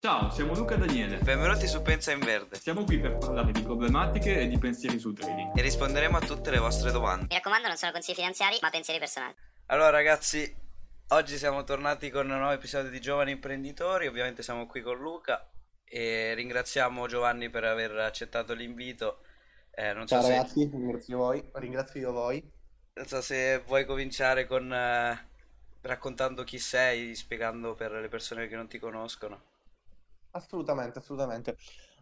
Ciao, siamo Luca e Daniele. Benvenuti su Pensa in Verde Siamo qui per parlare di problematiche e di pensieri sul trading. e risponderemo a tutte le vostre domande. Mi raccomando, non sono consigli finanziari, ma pensieri personali. Allora ragazzi, oggi siamo tornati con un nuovo episodio di Giovani Imprenditori, ovviamente siamo qui con Luca e ringraziamo Giovanni per aver accettato l'invito. Eh, non, so Ciao se, ragazzi, ringrazio voi, ringrazio io voi. non so se vuoi cominciare con eh, raccontando chi sei, spiegando per le persone che non ti conoscono. Assolutamente, assolutamente.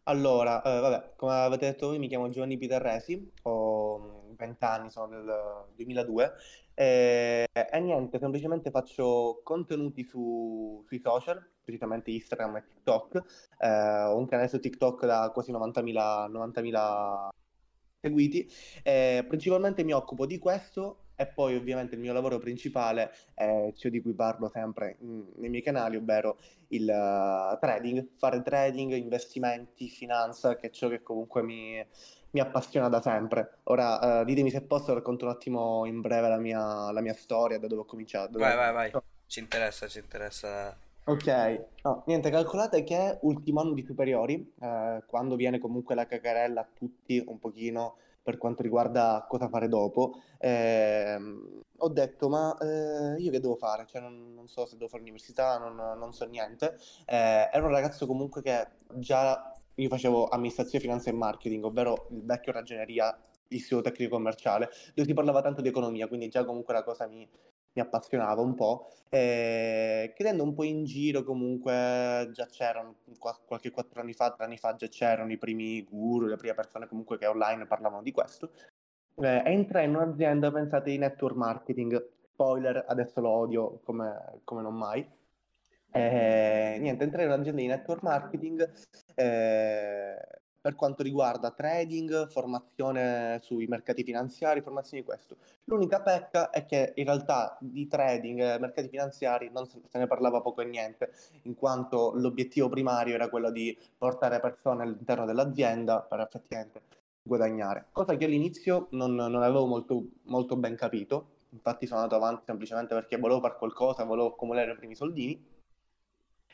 Allora, eh, vabbè, come avete detto voi, mi chiamo Giovanni Piterresi, ho mm, 20 anni, sono del 2002 e, e niente, semplicemente faccio contenuti su- sui social, precisamente Instagram e TikTok. Eh, ho un canale su TikTok da quasi 90.000 90.000 seguiti. Eh, principalmente mi occupo di questo e poi ovviamente il mio lavoro principale è ciò di cui parlo sempre mm, nei miei canali, ovvero il eh, trading, fare trading, investimenti, finanza, che è ciò che comunque mi, mi appassiona da sempre. Ora, eh, ditemi se posso, racconto un attimo in breve la mia, la mia storia, da dove ho cominciato. dove- Vai, vai, vai. Ci interessa, ci interessa. Ok, no, niente, calcolate che ultimo anno di superiori, eh, quando viene comunque la cacarella a tutti un pochino per quanto riguarda cosa fare dopo, ehm, ho detto, ma eh, io che devo fare? Cioè, non, non so se devo fare l'università, non, non so niente. Eh, ero un ragazzo comunque che già io facevo amministrazione, finanza e marketing, ovvero il vecchio ragioneria, istituto tecnico commerciale, dove si parlava tanto di economia, quindi già comunque la cosa mi mi appassionava un po', e chiedendo un po' in giro comunque già c'erano, qua- qualche quattro anni fa, tre anni fa già c'erano i primi guru, le prime persone comunque che online parlavano di questo. Eh, entrai in un'azienda, pensate, di network marketing, spoiler, adesso lo odio come, come non mai. Eh, niente, entrai in un'azienda di network marketing eh, per quanto riguarda trading, formazione sui mercati finanziari, formazione di questo. L'unica pecca è che in realtà di trading e mercati finanziari non se, se ne parlava poco e niente, in quanto l'obiettivo primario era quello di portare persone all'interno dell'azienda per effettivamente guadagnare, cosa che all'inizio non, non avevo molto, molto ben capito, infatti sono andato avanti semplicemente perché volevo fare qualcosa, volevo accumulare i primi soldini.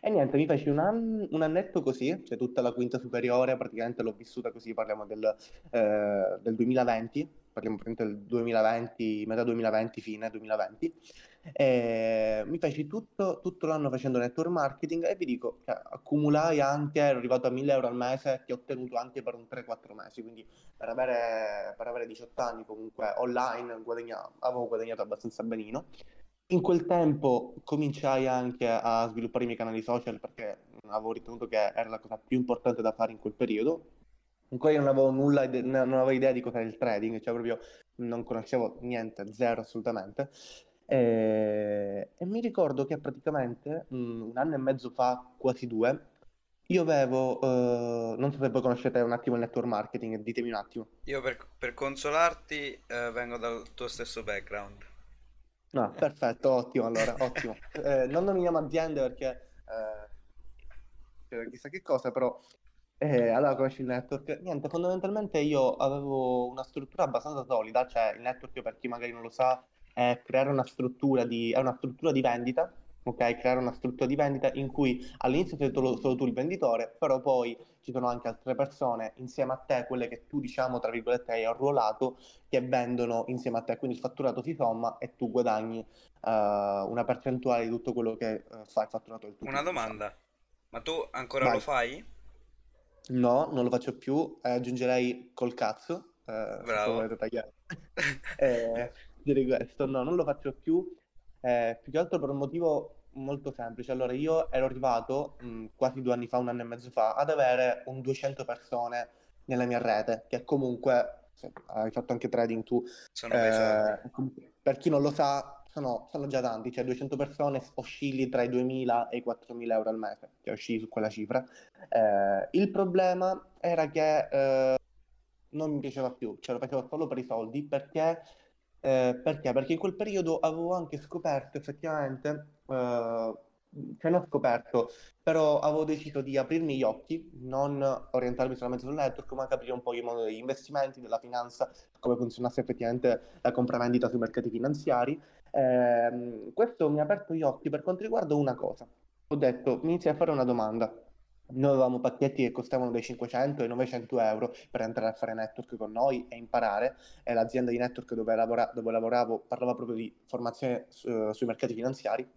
E niente, mi feci un, an- un annetto così, cioè tutta la quinta superiore, praticamente l'ho vissuta così, parliamo del, eh, del 2020, parliamo praticamente del 2020, metà 2020, fine 2020. E mi feci tutto, tutto l'anno facendo network marketing e vi dico, cioè, accumulai anche, ero arrivato a 1000 euro al mese che ho ottenuto anche per un 3-4 mesi, quindi per avere, per avere 18 anni comunque online guadagna- avevo guadagnato abbastanza benino. In quel tempo cominciai anche a sviluppare i miei canali social perché avevo ritenuto che era la cosa più importante da fare in quel periodo. Ancora io non avevo nulla, non avevo idea di cos'era il trading, cioè proprio non conoscevo niente, zero assolutamente. E, e mi ricordo che praticamente mm, un anno e mezzo fa, quasi due, io avevo, eh, non so se voi conoscete un attimo il network marketing, ditemi un attimo. Io per, per consolarti eh, vengo dal tuo stesso background. No, perfetto, ottimo, allora, ottimo. Eh, non nominiamo aziende perché eh, chissà che cosa, però eh, allora conosci il network. Niente, fondamentalmente io avevo una struttura abbastanza solida, cioè il network per chi magari non lo sa è creare una struttura di, una struttura di vendita, ok? Creare una struttura di vendita in cui all'inizio sei solo, solo tu il venditore, però poi ci sono anche altre persone insieme a te, quelle che tu diciamo tra virgolette hai arruolato, che vendono insieme a te, quindi il fatturato si somma e tu guadagni eh, una percentuale di tutto quello che eh, fa il fatturato del tuo Una domanda, ma tu ancora Vai. lo fai? No, non lo faccio più, eh, aggiungerei col cazzo, eh, Bravo. volete tagliare. Eh, direi questo, no, non lo faccio più, eh, più che altro per un motivo molto semplice. Allora, io ero arrivato mh, quasi due anni fa, un anno e mezzo fa, ad avere un 200 persone nella mia rete, che comunque, hai fatto anche trading tu, eh, per chi non lo sa, sono, sono già tanti, cioè 200 persone oscilli tra i 2.000 e i 4.000 euro al mese, cioè oscilli su quella cifra. Eh, il problema era che eh, non mi piaceva più, cioè lo facevo solo per i soldi perché, eh, perché? Perché in quel periodo avevo anche scoperto effettivamente, eh, cioè non scoperto, però avevo deciso di aprirmi gli occhi, non orientarmi solamente sul network, ma capire un po' il mondo degli investimenti, della finanza, come funzionasse effettivamente la compravendita sui mercati finanziari. Ehm, questo mi ha aperto gli occhi per quanto riguarda una cosa. Ho detto, mi inizi a fare una domanda. Noi avevamo pacchetti che costavano dai 500 ai 900 euro per entrare a fare network con noi e imparare. E l'azienda di network dove, lavora- dove lavoravo parlava proprio di formazione su- sui mercati finanziari.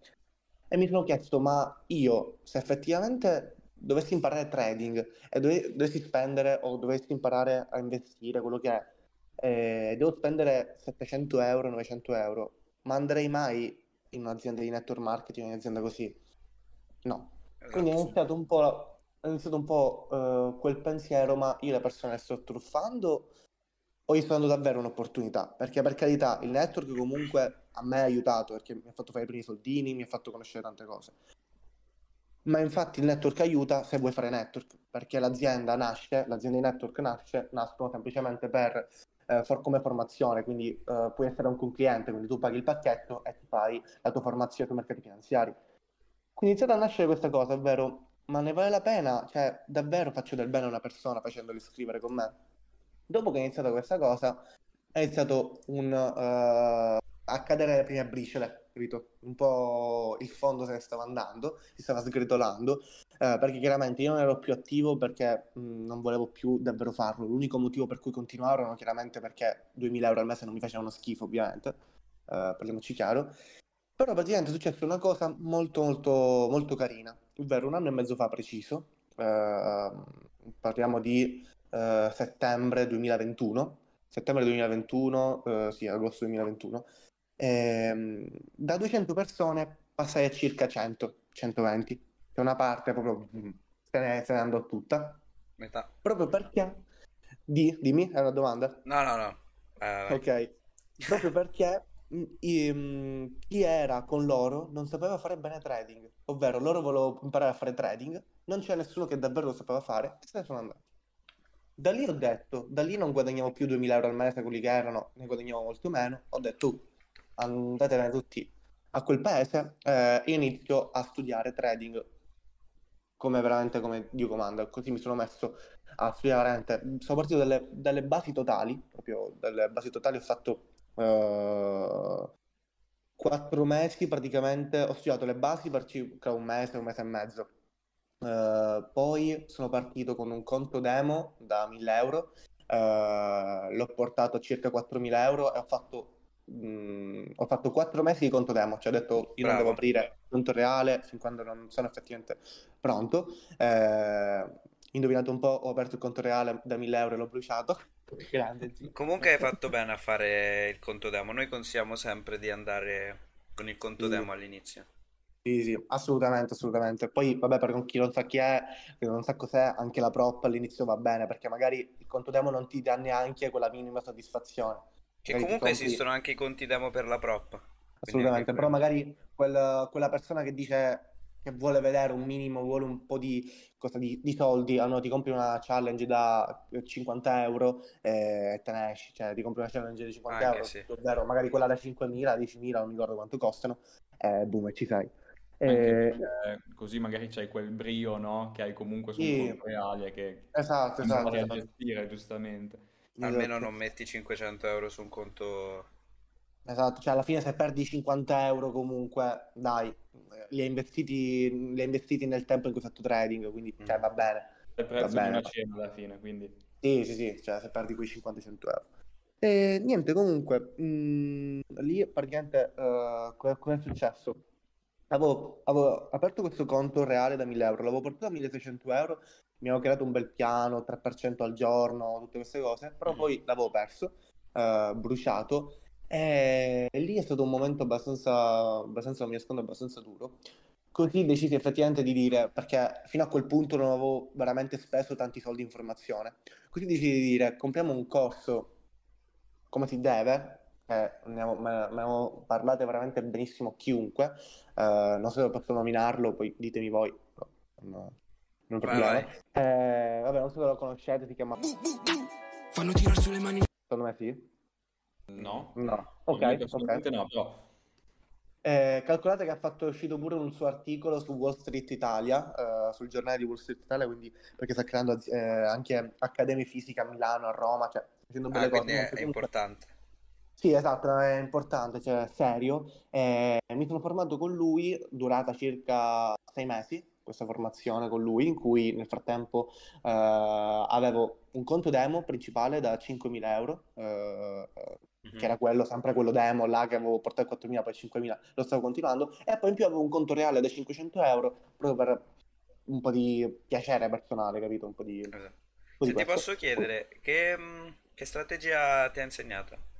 E mi sono chiesto, ma io se effettivamente dovessi imparare trading e dove- dovessi spendere o dovessi imparare a investire quello che è, eh, devo spendere 700 euro, 900 euro, ma andrei mai in un'azienda di network marketing, in un'azienda così? No. Quindi è Esatto. iniziato un po', è iniziato un po' eh, quel pensiero, ma io le persone le sto truffando o gli sto dando davvero un'opportunità? Perché per carità il network comunque a me ha aiutato perché mi ha fatto fare i primi soldini, mi ha fatto conoscere tante cose. Ma infatti il network aiuta se vuoi fare network, perché l'azienda nasce, l'azienda di network nasce, nascono semplicemente per eh, for- come formazione, quindi eh, puoi essere anche un cliente, quindi tu paghi il pacchetto e ti fai la tua formazione sui mercati finanziari. Quindi è iniziata a nascere questa cosa, ovvero, ma ne vale la pena? Cioè, davvero faccio del bene a una persona facendoli scrivere con me? Dopo che è iniziata questa cosa, è iniziato un, eh, a cadere le prime briciole, capito? Un po' il fondo se ne stava andando, si stava sgretolando, eh, perché chiaramente io non ero più attivo perché mh, non volevo più davvero farlo. L'unico motivo per cui continuavo erano chiaramente perché 2000 euro al mese non mi facevano schifo, ovviamente, eh, parliamoci chiaro. Però praticamente è successa una cosa molto molto molto carina, ovvero un anno e mezzo fa preciso, eh, parliamo di eh, settembre 2021, settembre 2021, eh, sì, agosto 2021, ehm, da 200 persone passai a circa 100, 120, che una parte proprio mm, se ne, se ne andò tutta, Metà. proprio perché, di, dimmi, è una domanda? No, no, no. Vai. Ok, proprio perché mh, i- mh, chi era con loro non sapeva fare bene trading, ovvero loro volevano imparare a fare trading, non c'è nessuno che davvero lo sapeva fare e se ne sono andati. Da lì ho detto, da lì non guadagniamo più 2000 euro al mese, quelli che erano, ne guadagniamo molto meno. Ho detto, "Uh, andatevene tutti a quel paese, eh, io inizio a studiare trading come veramente come Dio comanda. Così mi sono messo a studiare veramente. Sono partito dalle, dalle basi totali, proprio dalle basi totali. Ho fatto eh, quattro mesi praticamente. Ho studiato le basi per circa un mese, un mese e mezzo. Eh, poi sono partito con un conto demo da 1000 euro. eh, l'ho portato a circa 4000 euro e ho fatto. mm, ho fatto quattro mesi di conto demo, cioè ho detto io non Bravo. devo aprire conto reale fin quando non sono effettivamente pronto. Eh, indovinate un po', ho aperto il conto reale da 1000 euro e l'ho bruciato. Grande, zio. Comunque hai fatto bene a fare il conto demo. Noi consigliamo sempre di andare con il conto Sì. demo all'inizio. Sì, sì, assolutamente, assolutamente. Poi, vabbè, per chi non sa chi è, che non sa cos'è, anche la prop all'inizio va bene, perché magari il conto demo non ti dà neanche quella minima soddisfazione. Che Magari comunque compri- esistono anche i conti demo per la prop. Assolutamente, però magari quel- quella persona che dice che vuole vedere un minimo, vuole un po' di, cosa, di, di soldi, ah no, ti compri una challenge da 50 euro e te ne esci, cioè ti compri una challenge di 50 Anche euro, sì. ovvero magari quella da 5.000, 10.000, non mi ricordo quanto costano, e boom, e ci sei. Anche Eh, così magari c'hai quel brio, no? Che hai comunque su un Sì. conto reale che esatto, esatto, impari a esatto. gestire, giustamente. Almeno Esatto. non metti 500 euro su un conto. Esatto, cioè alla fine se perdi 50 euro comunque, dai, eh, li hai investiti, li hai investiti nel tempo in cui hai fatto trading, quindi cioè, Mm. va bene. Il prezzo di bene. una cena alla fine, quindi... Sì, sì, sì, cioè se perdi quei 50-100 euro. E niente, comunque, mh, lì praticamente eh, co- cosa è successo? Avevo, avevo aperto questo conto reale da 1000 euro, l'avevo portato a 1600 euro, mi avevo creato un bel piano, 3% al giorno, tutte queste cose, però Mm. poi l'avevo perso, eh, bruciato, e lì è stato un momento abbastanza, abbastanza, mi nascondo, abbastanza duro. Così decisi effettivamente di dire, perché fino a quel punto non avevo veramente speso tanti soldi in formazione, così decisi di dire, compriamo un corso come si deve, eh, ne avevo- parlate veramente benissimo chiunque, eh, non so se posso nominarlo, poi ditemi voi, no, non, non è un Vai, problema. vai. Eh, vabbè, non so se lo conoscete, si chiama... Fanno tirar sulle mani. Secondo me sì. No? No, ok, Io ok. personalmente no, però... Eh, calcolate che ha fatto è uscito pure un suo articolo su Wall Street Italia, eh, sul giornale di Wall Street Italia, quindi perché sta creando eh, anche accademie fisiche a Milano, a Roma, cioè facendo belle Ah, cose. è, Comunque- è importante. Sì, esatto, è importante, cioè serio. Eh, mi sono formato con lui, durata circa sei mesi, questa formazione con lui in cui nel frattempo eh, avevo un conto demo principale da 5.000 euro, eh, Che era quello, sempre quello demo là che avevo portato 4.000, poi 5.000, lo stavo continuando, e poi in più avevo un conto reale da 500 euro proprio per un po' di piacere personale, capito? Un po' di, un Esatto. po' di Se ti posso chiedere, che, che strategia ti ha insegnato?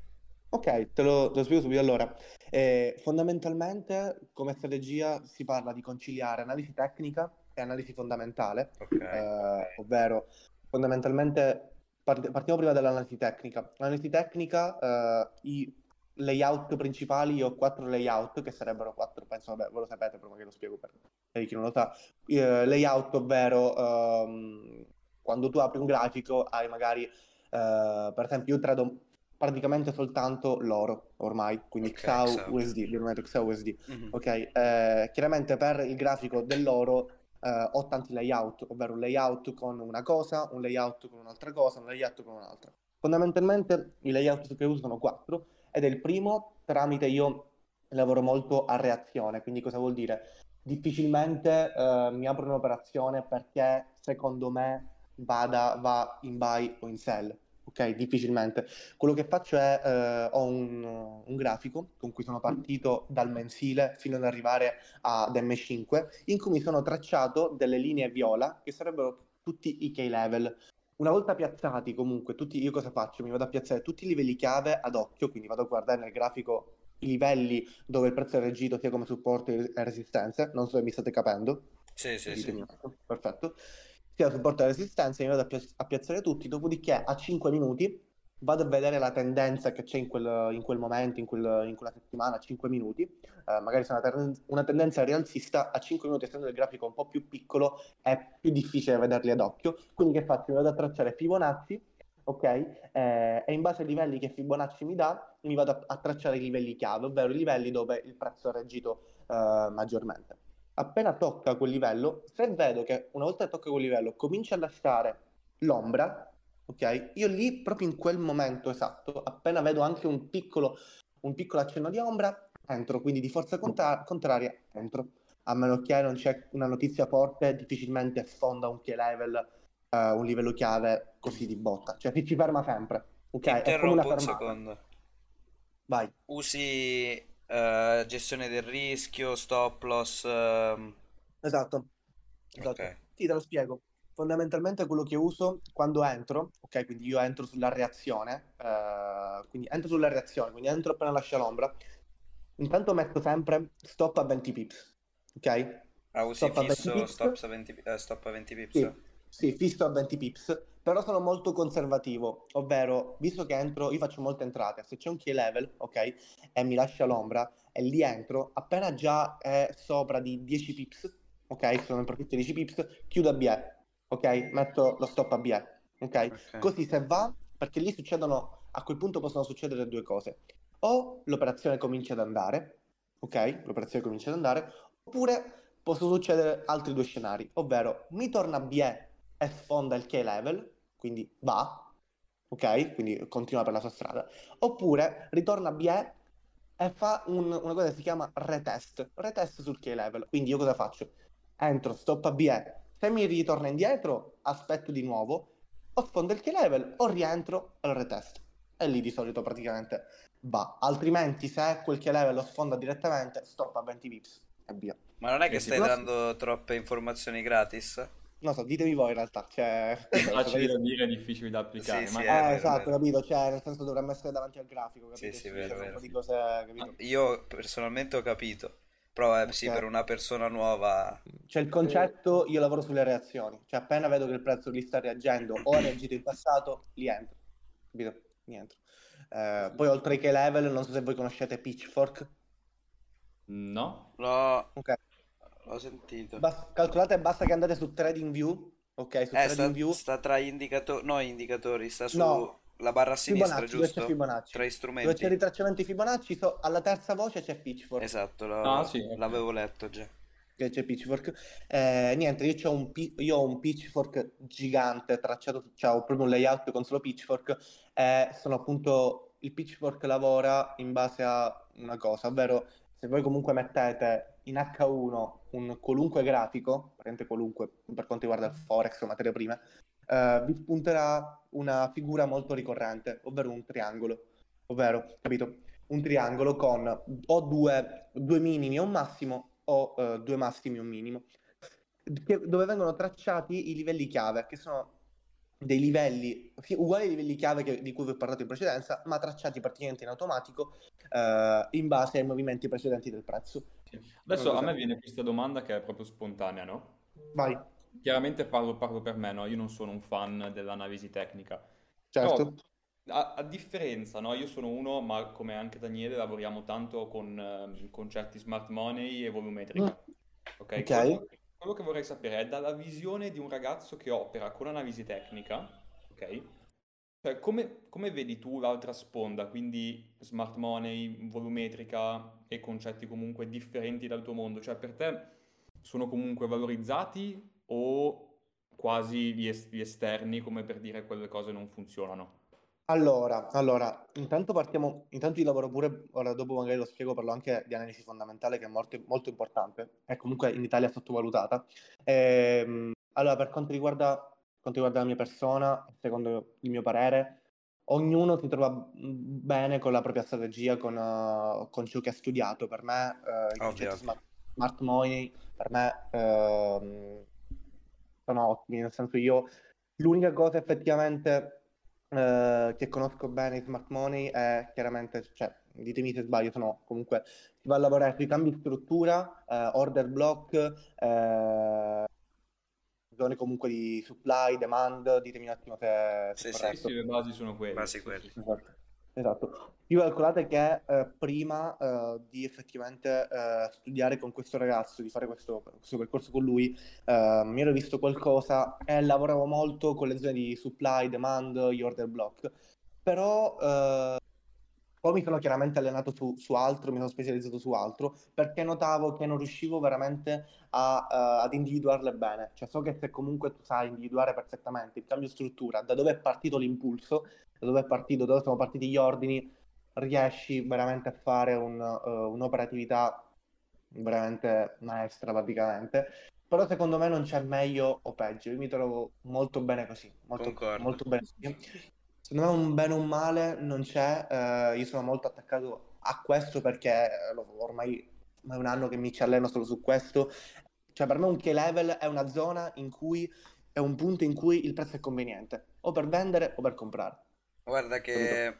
Ok, te lo, te lo spiego subito. Allora, eh, fondamentalmente come strategia si parla di conciliare analisi tecnica e analisi fondamentale, Ok. eh, ovvero fondamentalmente partiamo prima dall'analisi tecnica. L'analisi tecnica, eh, i layout principali, io ho quattro layout che sarebbero quattro, penso, vabbè, voi lo sapete, però magari lo spiego per, per chi non lo sa. Eh, layout, ovvero ehm, quando tu apri un grafico hai magari, eh, per esempio, io trado praticamente soltanto l'oro ormai, quindi Ok, XAU XAU. USD, rimetto XAU USD. Mhm. Ok, eh, chiaramente per il grafico dell'oro eh, ho tanti layout, ovvero un layout con una cosa, un layout con un'altra cosa, un layout con un'altra. Fondamentalmente i layout che uso sono quattro ed è il primo tramite io lavoro molto a reazione, quindi cosa vuol dire? Difficilmente eh, mi apro un'operazione perché secondo me vada, va in buy o in sell. Ok, difficilmente. Quello che faccio è, eh, ho un, un grafico con cui sono partito dal mensile fino ad arrivare ad M5, in cui mi sono tracciato delle linee viola che sarebbero tutti i key level. Una volta piazzati, comunque, tutti, io cosa faccio? Mi vado a piazzare tutti i livelli chiave ad occhio, quindi vado a guardare nel grafico i livelli dove il prezzo è reagito sia come supporto e resistenze. Non so se mi state capendo. Sì, sì, sì. Ditemi attimo. Perfetto. Sia supporto e resistenza, mi vado a, pia- a piazzare tutti, dopodiché a 5 minuti vado a vedere la tendenza che c'è in quel, in quel momento, in, quel- in quella settimana, a 5 minuti. Eh, magari se una, ten- una tendenza rialzista, a 5 minuti, essendo il grafico un po' più piccolo, è più difficile vederli ad occhio. Quindi che faccio? Mi vado a tracciare Fibonacci, ok? Eh, e in base ai livelli che Fibonacci mi dà, mi vado a, a tracciare i livelli chiave, ovvero i livelli dove il prezzo ha reagito eh, maggiormente appena tocca quel livello, se vedo che una volta che tocca quel livello comincia a lasciare l'ombra, ok? Io lì, proprio in quel momento esatto, appena vedo anche un piccolo, un piccolo accenno di ombra, entro, quindi di forza contra- contraria, entro. A meno che non c'è una notizia forte, difficilmente sfonda un key level, eh, un livello chiave così di botta. Cioè ci ferma sempre, ok? Ti interrompo un secondo. Vai. Usi eh, gestione del rischio, stop loss. ehm, Esatto, esatto. Ok. Sì, te lo spiego. Fondamentalmente quello che uso quando entro, ok, quindi io entro sulla reazione, eh, quindi entro sulla reazione, quindi entro appena lascia l'ombra, intanto metto sempre stop a 20 pips, ok? Ah, usi Stop a 20 fisso, pips. stop a 20, eh, stop a 20 pips. Sì, sì, fisso a 20 pips, però sono molto conservativo, ovvero, visto che entro, io faccio molte entrate, se c'è un key level, ok, e mi lascia l'ombra, e lì entro, appena già è sopra di 10 pips, ok, sono in profitto di 10 pips, chiudo a BE, ok, metto lo stop a BE, ok, Ok. così se va, perché lì succedono, a quel punto possono succedere due cose, o l'operazione comincia ad andare, ok, l'operazione comincia ad andare, oppure possono succedere altri due scenari, ovvero mi torna BE sfonda il key level, quindi va, ok, quindi continua per la sua strada, oppure ritorna BE e fa un- una cosa che si chiama retest, retest sul key level, quindi io cosa faccio? Entro, stop a BE, se mi ritorna indietro aspetto di nuovo, o sfondo il key level o rientro al retest, e lì di solito praticamente va, altrimenti se quel key level lo sfonda direttamente, stop a 20 pips e via. Ma non è che stai dando troppe informazioni gratis? Non so, ditemi voi in realtà, cioè... Facili da dire, difficili da applicare. Sì, ma sì, Eh, vero, esatto, vero. capito? Cioè, nel senso dovremmo essere davanti al grafico, capito? Sì, sì, vero, vero. Un po' di cose, capito? Io personalmente ho capito, però eh, sì, Ok. per una persona nuova... Cioè, il concetto, io lavoro sulle reazioni. Cioè, appena vedo che il prezzo lì sta reagendo o ha reagito in passato, li entro. Capito? Li entro. Eh, poi, oltre key level, non so se voi conoscete Pitchfork. No? L'ho, Ok. L'ho sentito. Bas- calcolate, basta che andate su TradingView. Ok, su Eh, sta, TradingView. sta tra indicatori, no indicatori, sta su No. la barra a sinistra, Fibonacci, giusto? Fibonacci. Tra i Dove c'è strumenti. il ritracciamento di Fibonacci, so- alla terza voce c'è Pitchfork. Esatto, l'ho- Ah, sì, ok. l'avevo letto già. che c'è Pitchfork. Eh, niente, io c'ho un, io ho un Pitchfork gigante tracciato, cioè ho proprio un layout con solo Pitchfork e sono appunto, il Pitchfork lavora in base a una cosa, ovvero se voi comunque mettete in H1 un qualunque grafico, praticamente qualunque per quanto riguarda il forex o materie prime, eh, vi spunterà una figura molto ricorrente, ovvero un triangolo, ovvero, capito? Un triangolo con o due, due minimi e un massimo o eh, due massimi e un minimo, che- dove vengono tracciati i livelli chiave, che sono dei livelli sì, uguali ai livelli chiave che- di cui vi ho parlato in precedenza, ma tracciati praticamente in automatico eh, in base ai movimenti precedenti del prezzo. Adesso a me viene questa domanda che è proprio spontanea, no? Vai, Chiaramente parlo, parlo per me, no? Io non sono un fan dell'analisi tecnica. certo. Però, a, a differenza, no? Io sono uno, ma come anche Daniele, lavoriamo tanto con ehm, concetti smart money e volumetrica. Ok? Ok. Quello, quello che vorrei sapere è dalla visione di un ragazzo che opera con analisi tecnica, ok? Cioè, come, come vedi tu l'altra sponda, quindi smart money, volumetrica e concetti comunque differenti dal tuo mondo? Cioè, per te sono comunque valorizzati o quasi gli, es- gli esterni, come per dire quelle cose non funzionano? Allora, allora, intanto partiamo, intanto io lavoro pure, ora dopo magari lo spiego, parlo anche di analisi fondamentale che è molto, molto importante e comunque in Italia è sottovalutata. Ehm, allora, per quanto riguarda, quanto riguarda la mia persona, secondo il mio parere, ognuno si trova bene con la propria strategia, con, eh, con ciò che ha studiato. Per me, eh, i Ovvio. concetti smart, smart money, per me, ehm, sono ottimi, nel senso io, l'unica cosa effettivamente eh, che conosco bene in smart money è chiaramente, cioè, ditemi se sbaglio, sono comunque si va a lavorare sui cambi di struttura, order block, zone comunque di supply, demand, ditemi un attimo se, Sì, sì. Sì, le basi sono quelle. Basi sì. Esatto. Esatto. Io calcolate che eh, prima eh, di effettivamente eh, studiare con questo ragazzo, di fare questo, questo percorso con lui, eh, mi ero visto qualcosa e lavoravo molto con le zone di supply, demand, gli order block. Però eh, poi mi sono chiaramente allenato su, su altro, mi sono specializzato su altro, perché notavo che non riuscivo veramente a, eh, ad individuarle bene. Cioè so che se comunque tu sai individuare perfettamente il cambio struttura, da dove è partito l'impulso, da dove è partito, da dove sono partiti gli ordini, riesci veramente a fare un, eh, un'operatività veramente maestra praticamente. Però secondo me non c'è meglio o peggio, io mi trovo molto bene così, molto, molto bene così. Secondo me un bene o un male non c'è, eh, io sono molto attaccato a questo perché eh, ormai è un anno che mi ci alleno solo su questo. Cioè per me un key level è una zona in cui è un punto in cui il prezzo è conveniente, o per vendere o per comprare. Guarda che,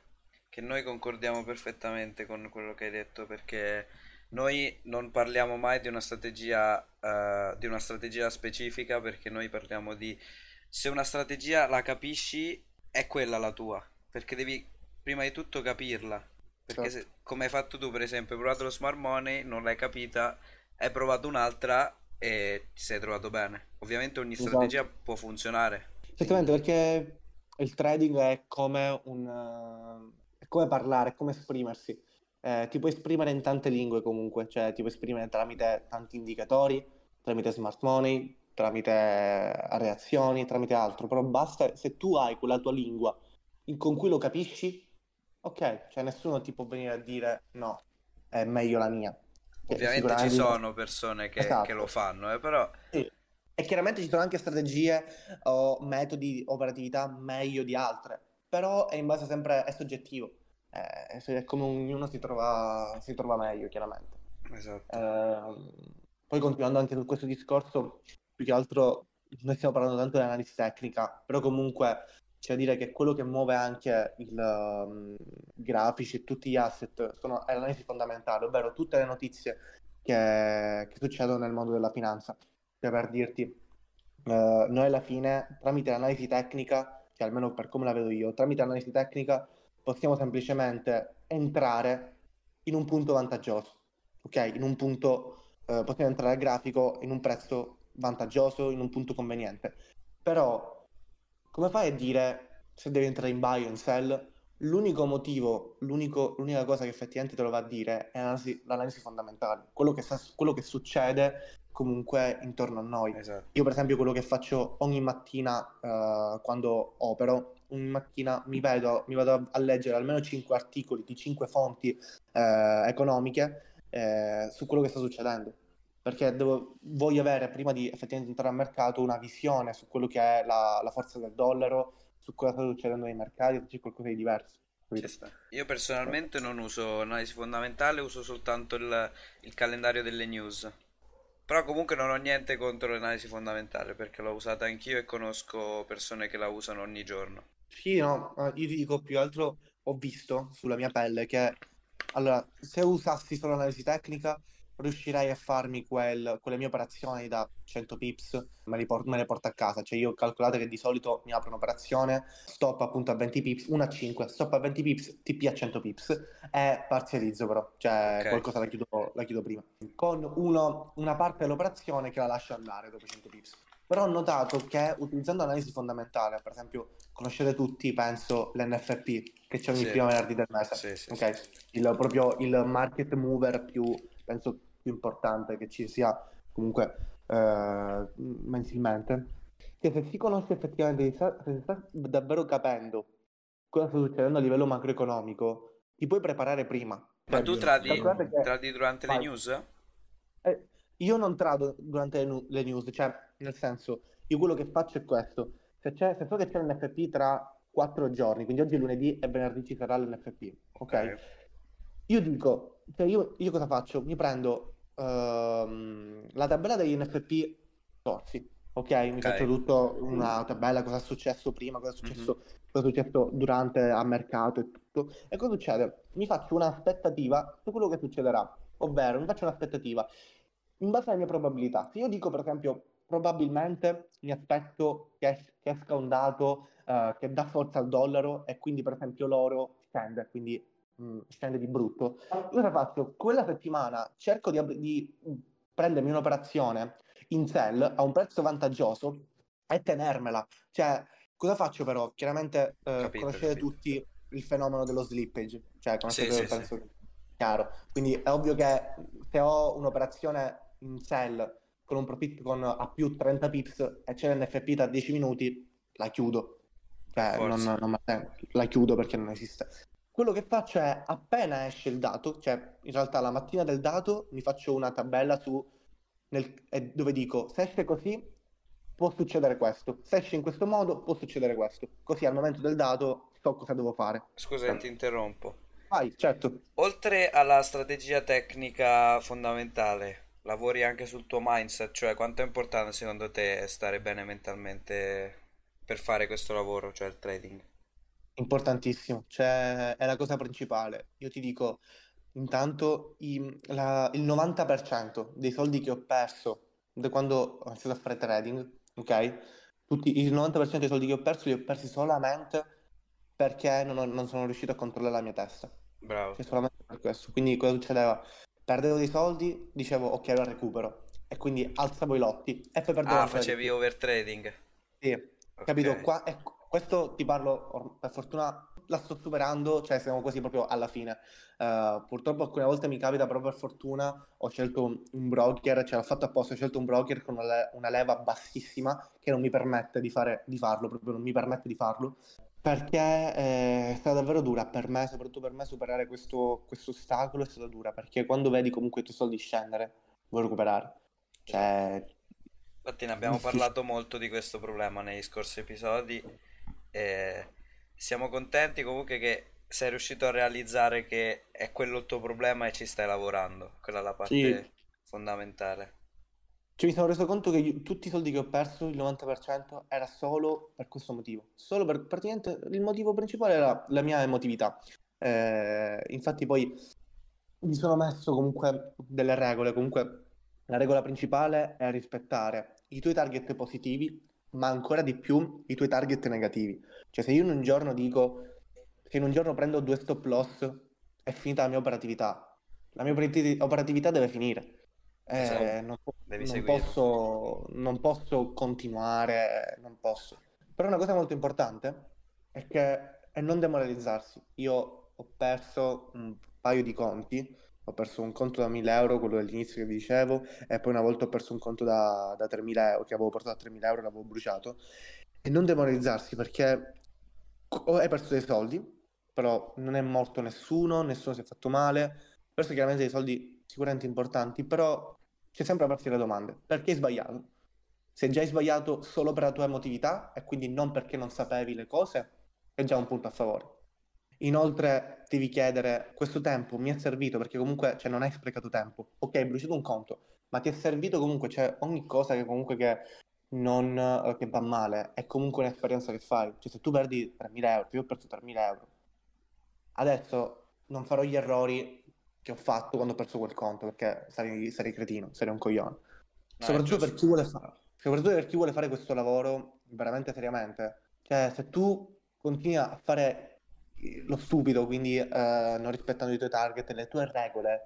che noi concordiamo perfettamente con quello che hai detto perché noi non parliamo mai di una strategia, eh, di una strategia specifica perché noi parliamo di se una strategia la capisci è quella la tua perché devi prima di tutto capirla perché Certo. se, come hai fatto tu per esempio hai provato lo smart money non l'hai capita hai provato un'altra e ti sei trovato bene ovviamente ogni Esatto. strategia può funzionare Esattamente, perché il trading è come un, eh, è come parlare, è come esprimersi. Eh, ti puoi esprimere in tante lingue comunque, cioè ti puoi esprimere tramite tanti indicatori, tramite smart money, tramite reazioni, tramite altro, però basta se tu hai quella tua lingua in- con cui lo capisci, ok, cioè nessuno ti può venire a dire no, è meglio la mia. Ovviamente ci sicuramente- sono persone che, Esatto. che lo fanno eh, però Sì. E chiaramente ci sono anche strategie o metodi di operatività meglio di altre, però è in base sempre, è soggettivo, Eh, è come ognuno si trova, si trova meglio, chiaramente. esatto Ehm, poi continuando anche su questo discorso, più che altro noi stiamo parlando tanto di analisi tecnica, però comunque c'è da dire che quello che muove anche il, um, i grafici e tutti gli asset sono, è l'analisi fondamentale, ovvero tutte le notizie che, che succedono nel mondo della finanza. Cioè, per dirti, eh, noi alla fine, tramite l'analisi tecnica, cioè almeno per come la vedo io, tramite l'analisi tecnica possiamo semplicemente entrare in un punto vantaggioso, ok? In un punto, eh, possiamo entrare al grafico in un prezzo vantaggioso, in un punto conveniente. Però, come fai a dire se devi entrare in buy o in sell? L'unico motivo, l'unica cosa che effettivamente te lo va a dire è l'analisi, l'analisi fondamentale, quello che, sta- quello che succede comunque intorno a noi. esatto Io per esempio quello che faccio ogni mattina eh, quando opero, ogni mattina mi vedo, mi vado a, a leggere almeno 5 articoli di 5 fonti eh, economiche eh, su quello che sta succedendo. Perché devo, voglio avere, prima di effettivamente entrare al mercato, una visione su quello che è la, la forza del dollaro, su cosa sta succedendo nei mercati, se c'è qualcosa di diverso. Io personalmente non uso analisi fondamentale, uso soltanto il, il calendario delle news. Però comunque non ho niente contro l'analisi fondamentale perché l'ho usata anch'io e conosco persone che la usano ogni giorno. Sì, no, io ti dico più altro, ho visto sulla mia pelle che, allora, se usassi solo l'analisi tecnica, riuscirei a farmi quel- quelle mie operazioni da 100 pips, me, li por- me le porto a casa. Cioè io calcolate che di solito mi apro un'operazione, stop appunto a 20 pips, 1 a 5, stop a 20 pips, TP a 100 pips e parzializzo però, cioè Ok. qualcosa la chiudo, la chiudo prima. Con uno- una parte dell'operazione che la lascio andare dopo 100 pips. Però ho notato che utilizzando analisi fondamentale, per esempio, conoscete tutti, penso, l'NFP che c'è ogni Sì. prima venerdì del mese. Sì, sì, Ok, sì. il, proprio il market mover più, penso, più importante che ci sia comunque eh, mensilmente. Che se si conosce effettivamente, se si sta, davvero capendo cosa sta succedendo a livello macroeconomico, ti puoi preparare prima. Ma tu tradi, calcolate che- tradi durante le Vai. news? eh, io non trado durante le, le news, cioè, nel senso, io quello che faccio è questo. Se, c'è, se so che c'è l'NFP tra quattro giorni, quindi oggi è lunedì e venerdì ci sarà l'NFP, ok? Ok. Io dico, cioè io, io cosa faccio? Mi prendo ehm, la tabella degli NFP corsi, ok? Mi Ok. faccio tutto una tabella, cosa è successo prima, cosa è Mhm. successo, cosa è successo durante a mercato e tutto. E cosa succede? Mi faccio un'aspettativa su quello che succederà, ovvero mi faccio un'aspettativa in base alle mie probabilità. Se io dico, per esempio, probabilmente mi aspetto che, es- che esca un dato eh, che dà forza al dollaro e quindi, per esempio, l'oro scende, quindi mh, scende di brutto. Io cosa faccio? Quella settimana cerco di, di mh, prendermi un'operazione in sell a un prezzo vantaggioso e tenermela. Cioè, cosa faccio però? Chiaramente eh, Capito, conoscete capito. tutti il fenomeno dello slippage, cioè conoscete, sì, sì. penso, chiaro. Quindi è ovvio che se ho un'operazione in sell con un profit con a più 30 pips e c'è l'NFP da 10 minuti, la chiudo. Cioè, non, non la chiudo perché non esiste. Quello che faccio è appena esce il dato, cioè in realtà la mattina del dato mi faccio una tabella su nel- e dove dico se esce così può succedere questo, se esce in questo modo può succedere questo. Così al momento del dato so cosa devo fare. Scusa, che ti interrompo. Vai, certo. Oltre alla strategia tecnica fondamentale, lavori anche sul tuo mindset, cioè quanto è importante secondo te stare bene mentalmente per fare questo lavoro, cioè il trading? Importantissimo, cioè è la cosa principale. Io ti dico, intanto i- la- il 90% dei soldi che ho perso da quando ho iniziato a fare trading, ok? Tutti, il 90% dei soldi che ho perso li ho persi solamente perché non, ho- non sono riuscito a controllare la mia testa. Bravo. Cioè solamente per questo. Quindi cosa succedeva? Perdevo dei soldi, dicevo ok, ora recupero. E quindi alzavo i lotti e poi perdevo Ah, ancora di facevi più. overtrading. Sì, Ok. capito? Qua, e questo ti parlo, per fortuna la sto superando, cioè siamo quasi proprio alla fine. Eh, purtroppo alcune volte mi capita, però per fortuna ho scelto un, broker, cioè l'ho fatto apposta, ho scelto un broker con una, le- una leva bassissima che non mi permette di fare, di farlo, proprio non mi permette di farlo. Perché eh, è stata davvero dura per me, soprattutto per me, superare questo, questo ostacolo è stata dura, perché quando vedi comunque i tuoi soldi scendere, vuoi recuperare. Cioè, Infatti ne abbiamo parlato molto di questo problema nei scorsi episodi e siamo contenti comunque che sei riuscito a realizzare che è quello il tuo problema e ci stai lavorando. Quella è la parte Sì. fondamentale. Cioè, mi sono reso conto che io- tutti i soldi che ho perso, il 90%, era solo per questo motivo. Solo per praticamente il motivo principale era la mia emotività. Eh, infatti, poi mi sono messo comunque delle regole. Comunque, la regola principale è rispettare i tuoi target positivi, ma ancora di più i tuoi target negativi. Cioè, se io in un giorno dico che in un giorno prendo due stop loss, è finita la mia operatività. La mia operati- operatività deve finire. Eh, Esatto. non, non posso, non posso continuare, non posso. Però una cosa molto importante è che è non demoralizzarsi. Io ho perso un paio di conti, ho perso un conto da 1000 euro, quello dell'inizio che vi dicevo, e poi una volta ho perso un conto da, da 3000 euro, che avevo portato a 3000 euro e l'avevo bruciato. E non demoralizzarsi perché hai perso dei soldi, però non è morto nessuno, nessuno si è fatto male. Ho perso chiaramente dei soldi sicuramente importanti, però c'è sempre da farsi le domande. Perché hai sbagliato? Se già hai sbagliato solo per la tua emotività e quindi non perché non sapevi le cose, è già un punto a favore. Inoltre devi chiedere, questo tempo mi è servito perché comunque cioè, non hai sprecato tempo. Ok, hai bruciato un conto, ma ti è servito comunque, cioè ogni cosa che comunque che non eh, che va male è comunque un'esperienza che fai. Cioè se tu perdi 3.000 euro, io ho perso 3.000 euro, adesso non farò gli errori che ho fatto quando ho perso quel conto perché sarei, sarei cretino, sarei un coglione. No, soprattutto, è per chi vuole fa- soprattutto per chi vuole fare questo lavoro veramente seriamente. Cioè se tu continui a fare lo stupido, quindi eh, non rispettando i tuoi target le tue regole,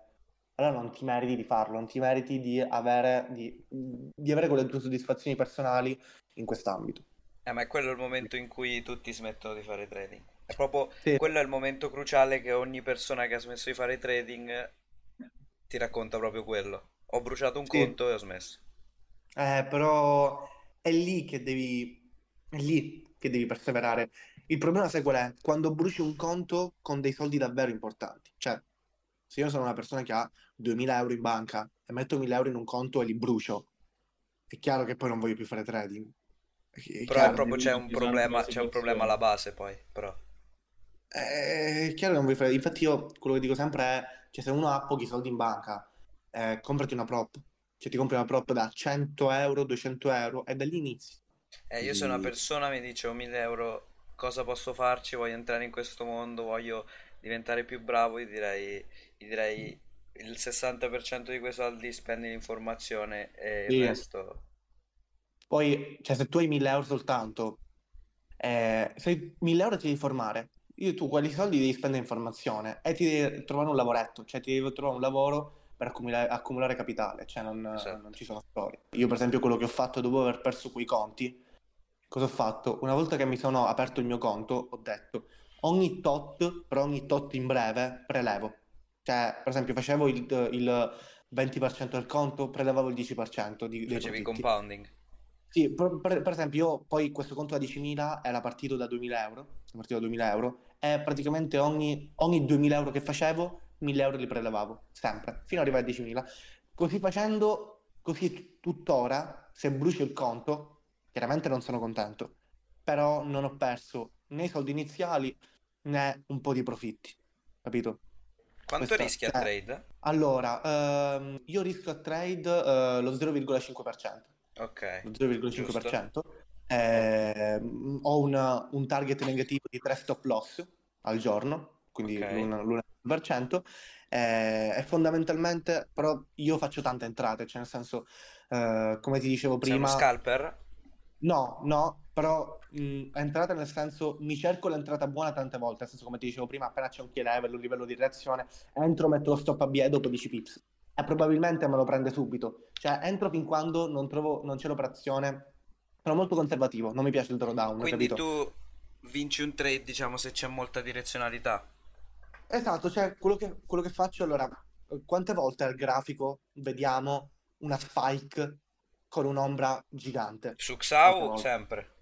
allora non ti meriti di farlo, non ti meriti di avere, di, di avere quelle tue soddisfazioni personali in quest'ambito. Eh, ma è quello il momento in cui tutti smettono di fare trading. È proprio Sì. quello è il momento cruciale che ogni persona che ha smesso di fare trading ti racconta proprio quello. Ho bruciato un Sì. conto e ho smesso. Eh, però è lì che devi, è lì che devi perseverare. Il problema sai qual è? Quando bruci un conto con dei soldi davvero importanti. Cioè, se io sono una persona che ha 2000 euro in banca e metto 1000 euro in un conto e li brucio, è chiaro che poi non voglio più fare trading. È, Però proprio c'è un problema, c'è un problema alla base poi, però. È chiaro che non voglio fare. Infatti, io quello che dico sempre è: cioè, se uno ha pochi soldi in banca, eh, comprati una prop. Cioè, ti compri una prop da 100 euro, 200 euro e da lì inizi. Eh, io se una persona mi dice ho 1000 euro, cosa posso farci? Voglio entrare in questo mondo, voglio diventare più bravo, gli direi, gli direi il 60% di quei soldi spendi l'informazione e il Sì. resto... Poi, cioè, se tu hai 1000 euro soltanto, eh, se 1000 euro ti devi formare, io tu quali soldi devi spendere in formazione e ti devi trovare un lavoretto, cioè ti devi trovare un lavoro per accumulare, accumulare capitale, cioè non, Esatto. non ci sono storie. Io, per esempio, quello che ho fatto dopo aver perso quei conti, cosa ho fatto? Una volta che mi sono aperto il mio conto, ho detto ogni tot, per ogni tot in breve, prelevo. Cioè, per esempio, facevo il, il 20% del conto, prelevavo il 10% di, dei Facevi compounding. Sì, per, per- esempio, io poi questo conto da 10.000 era partito da 2.000 euro, è partito da 2.000 euro, e praticamente ogni, ogni 2.000 euro che facevo, 1.000 euro li prelevavo, sempre, fino ad arrivare a 10.000. Così facendo, così tuttora, se brucio il conto, chiaramente non sono contento, però non ho perso né i soldi iniziali né un po' di profitti, capito? Quanto Questa- rischi a cioè, trade? Allora, ehm, io rischio a trade eh, lo 0,5%. Ok, lo 0,5%. Ehm, ho un, un target negativo di 3 stop loss al giorno, quindi Ok. l'un- l'1%. Eh, e fondamentalmente, però, io faccio tante entrate, cioè nel senso, eh, come ti dicevo sei uno prima, scalper? no, no, però mh, entrate nel senso, mi cerco l'entrata buona tante volte, nel senso, come ti dicevo prima, appena c'è un key level, un livello di reazione, entro, metto lo stop a BE dopo 10 pips. E probabilmente me lo prende subito. Cioè, entro fin quando non trovo, non c'è l'operazione. Sono molto conservativo, non mi piace il drawdown, Quindi capito? tu vinci un trade, diciamo, se c'è molta direzionalità. Esatto, cioè quello che, quello che faccio allora, eh, quante volte al grafico vediamo una spike con un'ombra gigante? Su Xau sempre.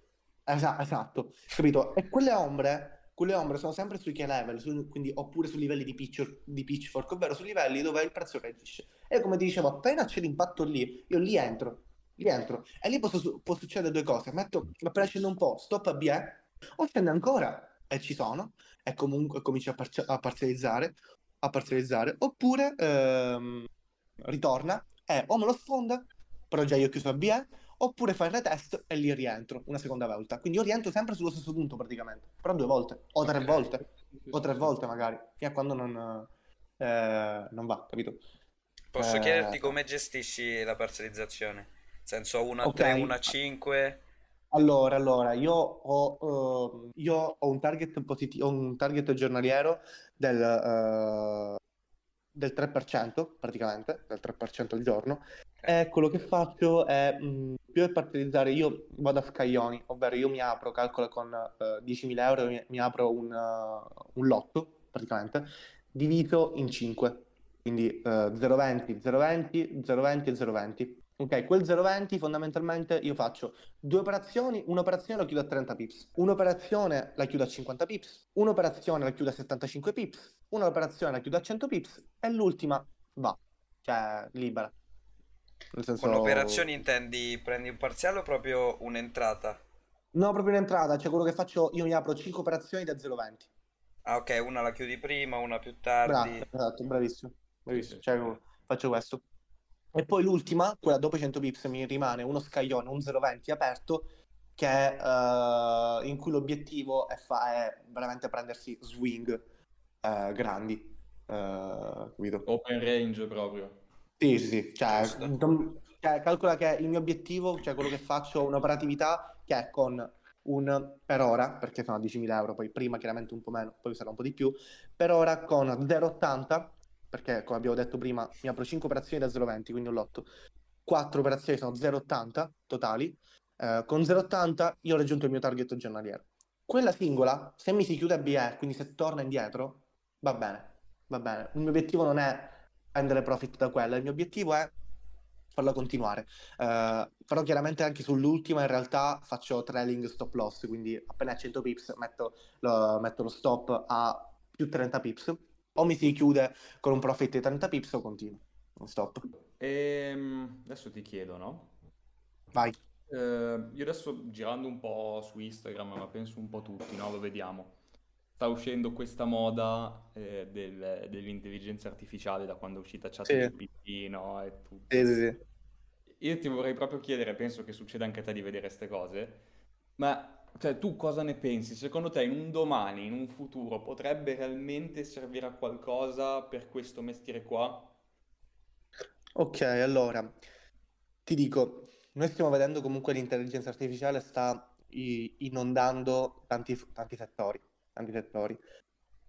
Esa- esatto, capito? E quelle ombre, quelle ombre sono sempre sui key level, su- quindi, oppure su livelli di, pitch, di pitchfork, ovvero su livelli dove il prezzo reagisce. E come ti dicevo, appena c'è l'impatto lì, io lì entro, lì entro. E lì posso può succedere due cose. Metto, appena scende un po', stop a BE, o scende ancora, e ci sono, e comunque comincio a, parzi- a parzializzare, a parzializzare, oppure ehm, ritorna, e o me lo sfonda, però già io ho chiuso a BE, oppure fa il retest e lì rientro una seconda volta. Quindi io rientro sempre sullo stesso punto praticamente, però due volte, o tre Ok. volte, o tre volte magari, fino a quando non, eh, non va, capito? Posso Eh, chiederti come gestisci la parzializzazione? Senso 1 a Ok. 3, 1 a 5? Allora, allora, io ho, ehm, io ho un target positivo, un target giornaliero del, eh, del 3%, praticamente, del 3% al giorno. E quello che faccio è, mh, più che parzializzare, io vado a scaglioni, ovvero io mi apro, calcolo con eh, 10.000 euro, mi, mi apro un, un lotto, praticamente, diviso in 5. Quindi eh, 0,20, 0,20, 0,20 e 0,20. Ok, quel 0,20 fondamentalmente io faccio due operazioni, un'operazione la chiudo a 30 pips, un'operazione la chiudo a 50 pips, un'operazione la chiudo a 75 pips, un'operazione la chiudo a 100 pips e l'ultima va, cioè libera. Nel senso... Con operazioni intendi prendi un parziale o proprio un'entrata? No, proprio in entrata, cioè quello che faccio, io mi apro 5 operazioni da 0,20. Ah, ok, una la chiudi prima, una più Bravo, tardi. esatto, bravissimo, bravissimo, cioè faccio questo. E poi l'ultima, quella dopo i 100 pips, mi rimane uno scaglione, un 0,20 aperto, che è, eh, in cui l'obiettivo è, fa- è veramente prendersi swing eh, grandi, capito? Open range proprio. Sì, sì, sì, cioè, cioè, calcola che il mio obiettivo, cioè quello che faccio, un'operatività che è con un, per ora, perché sono a 10.000 euro, poi prima chiaramente un po' meno, poi sarà un po' di più, per ora con 0,80, perché come abbiamo detto prima, mi apro 5 operazioni da 0,20, quindi un lotto, 4 operazioni sono 0,80 totali, eh, con 0,80 io ho raggiunto il mio target giornaliero. Quella singola, se mi si chiude a BE, quindi se torna indietro, va bene, va bene. Il mio obiettivo non è prendere profit da quella, il mio obiettivo è farla continuare. Eh, però chiaramente anche sull'ultima in realtà faccio trailing stop loss, quindi appena a 100 pips metto lo, metto lo stop a più 30 pips, o mi si chiude con un profit di 30 pips o continuo. Stop. Ehm, adesso ti chiedo, no? Vai. Eh, io adesso girando un po' su Instagram, ma penso un po' tutti, no? Lo vediamo. Sta uscendo questa moda eh, del- dell'intelligenza artificiale da quando è uscita Sì. ChatGPT, no? E tutto. Sì, sì, sì. Io ti vorrei proprio chiedere, penso che succeda anche a te di vedere queste cose, ma cioè, tu cosa ne pensi? Secondo te in un domani, in un futuro, potrebbe realmente servire a qualcosa per questo mestiere qua? Ok, allora ti dico, noi stiamo vedendo comunque l'intelligenza artificiale sta inondando tanti, tanti settori, tanti settori.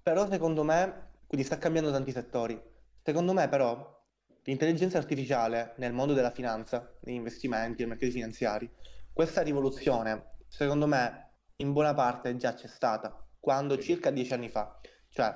Però secondo me, quindi sta cambiando tanti settori. Secondo me però l'intelligenza artificiale nel mondo della finanza, degli investimenti, dei mercati finanziari, questa rivoluzione, secondo me, in buona parte già c'è stata, quando circa dieci anni fa. Cioè,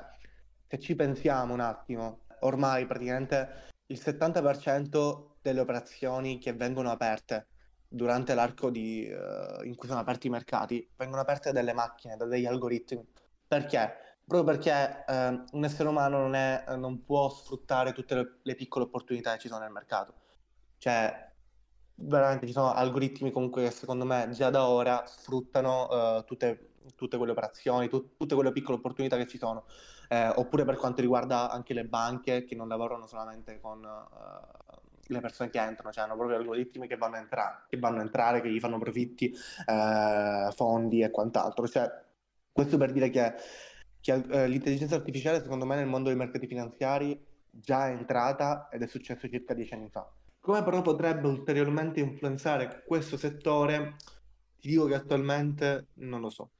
se ci pensiamo un attimo, ormai praticamente il 70% delle operazioni che vengono aperte durante l'arco di, eh, in cui sono aperti i mercati vengono aperte dalle macchine, da degli algoritmi. Perché? Proprio perché eh, un essere umano non è- non può sfruttare tutte le, le piccole opportunità che ci sono nel mercato. Cioè, veramente ci sono algoritmi comunque che secondo me già da ora sfruttano eh, tutte, tutte quelle operazioni, tu- tutte quelle piccole opportunità che ci sono. Eh, oppure per quanto riguarda anche le banche che non lavorano solamente con eh, le persone che entrano, cioè hanno proprio algoritmi che vanno a entrare, che vanno a entrare, che gli fanno profitti, eh, fondi e quant'altro. Cioè, questo per dire che, che, eh, l'intelligenza artificiale, secondo me, nel mondo dei mercati finanziari già è entrata ed è successo circa dieci anni fa. Come però potrebbe ulteriormente influenzare questo settore, ti dico che attualmente non lo so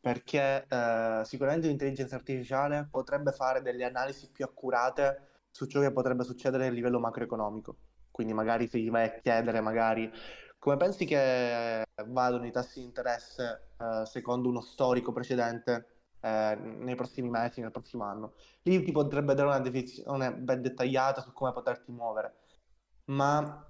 perché eh, sicuramente l'intelligenza artificiale potrebbe fare delle analisi più accurate su ciò che potrebbe succedere a livello macroeconomico. Quindi magari se gli vai a chiedere, magari come pensi che vadano i tassi di interesse eh, secondo uno storico precedente eh, nei prossimi mesi, nel prossimo anno? Lì ti potrebbe dare una definizione ben dettagliata su come poterti muovere, ma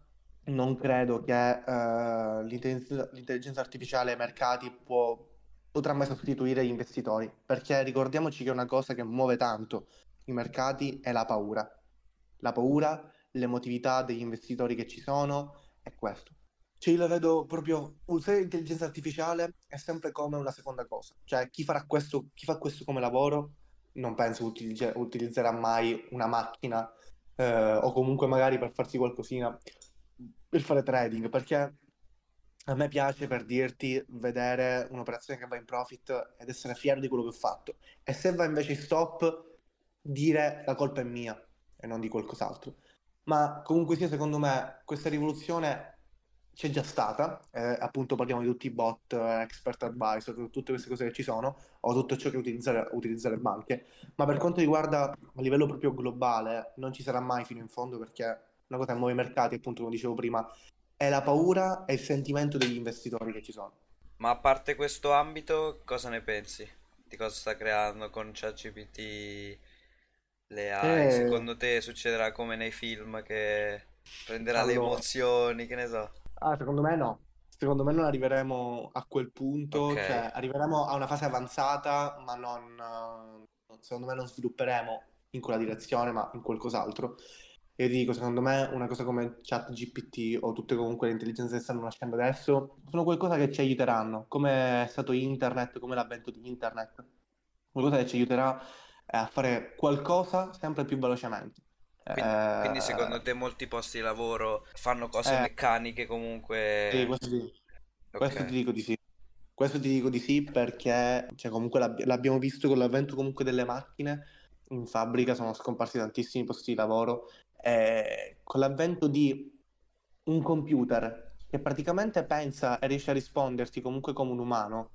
non credo che eh, l'intelligenza artificiale ai mercati può potrà mai sostituire gli investitori, perché ricordiamoci che una cosa che muove tanto i mercati è la paura. La paura, l'emotività degli investitori che ci sono, è questo. Cioè, io la vedo proprio, usare l'intelligenza artificiale è sempre come una seconda cosa. Cioè, chi farà questo, chi fa questo come lavoro, non penso utilizze- utilizzerà mai una macchina, eh, o comunque magari per farsi qualcosina, per fare trading, perché a me piace per dirti vedere un'operazione che va in profit ed essere fiero di quello che ho fatto. E se va invece in stop, dire la colpa è mia e non di qualcos'altro. Ma comunque sia, secondo me, questa rivoluzione c'è già stata. eh, appunto, parliamo di tutti i bot, eh, expert advisor, tutte queste cose che ci sono, o tutto ciò che utilizzare, utilizzare le banche. Ma per quanto riguarda a livello proprio globale, non ci sarà mai fino in fondo perché una cosa che muove i mercati, appunto, come dicevo prima, è la paura e il sentimento degli investitori che ci sono. Ma a parte questo ambito, cosa ne pensi? Di cosa sta creando con ChatGPT le AI? Eh, Secondo te succederà come nei film che prenderà le allora, emozioni, che ne so? Ah, secondo me no. Secondo me non arriveremo a quel punto, Ok. cioè arriveremo a una fase avanzata, ma non, eh, secondo me non svilupperemo in quella direzione, ma in qualcos'altro. io ti dico, secondo me una cosa come ChatGPT o tutte comunque le intelligenze che stanno nascendo adesso sono qualcosa che ci aiuteranno, come è stato internet, come l'avvento di internet, qualcosa che ci aiuterà eh, a fare qualcosa sempre più velocemente. Quindi, Eh, quindi secondo te molti posti di lavoro fanno cose eh, meccaniche sì, comunque... questo sì. Questo ti Ok, dico di sì. Questo ti dico di sì perché cioè, comunque l'abb- l'abbiamo visto con l'avvento comunque delle macchine in fabbrica sono scomparsi tantissimi posti di lavoro e con l'avvento di un computer che praticamente pensa e riesce a risponderti comunque come un umano,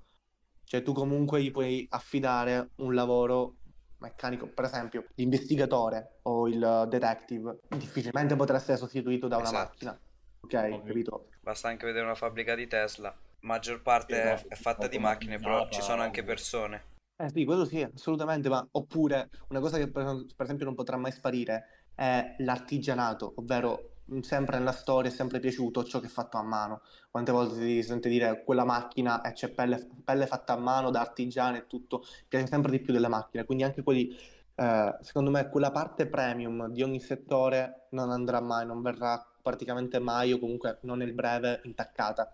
cioè tu comunque gli puoi affidare un lavoro meccanico, per esempio l'investigatore o il detective, difficilmente potrà essere sostituito da una esatto. macchina, ok? Ovvio. Capito? Basta anche vedere una fabbrica di Tesla. Maggior parte è, Esatto, è fatta di macchine, però ci sono anche persone. Eh sì, quello sì, assolutamente, ma oppure una cosa che per, per esempio non potrà mai sparire è l'artigianato, ovvero sempre nella storia è sempre piaciuto ciò che è fatto a mano. Quante volte si sente dire quella macchina e c'è pelle, pelle fatta a mano da artigiani e tutto, piace sempre di più delle macchine, quindi anche quelli, eh, secondo me, quella parte premium di ogni settore non andrà mai, non verrà praticamente mai o comunque non nel breve intaccata.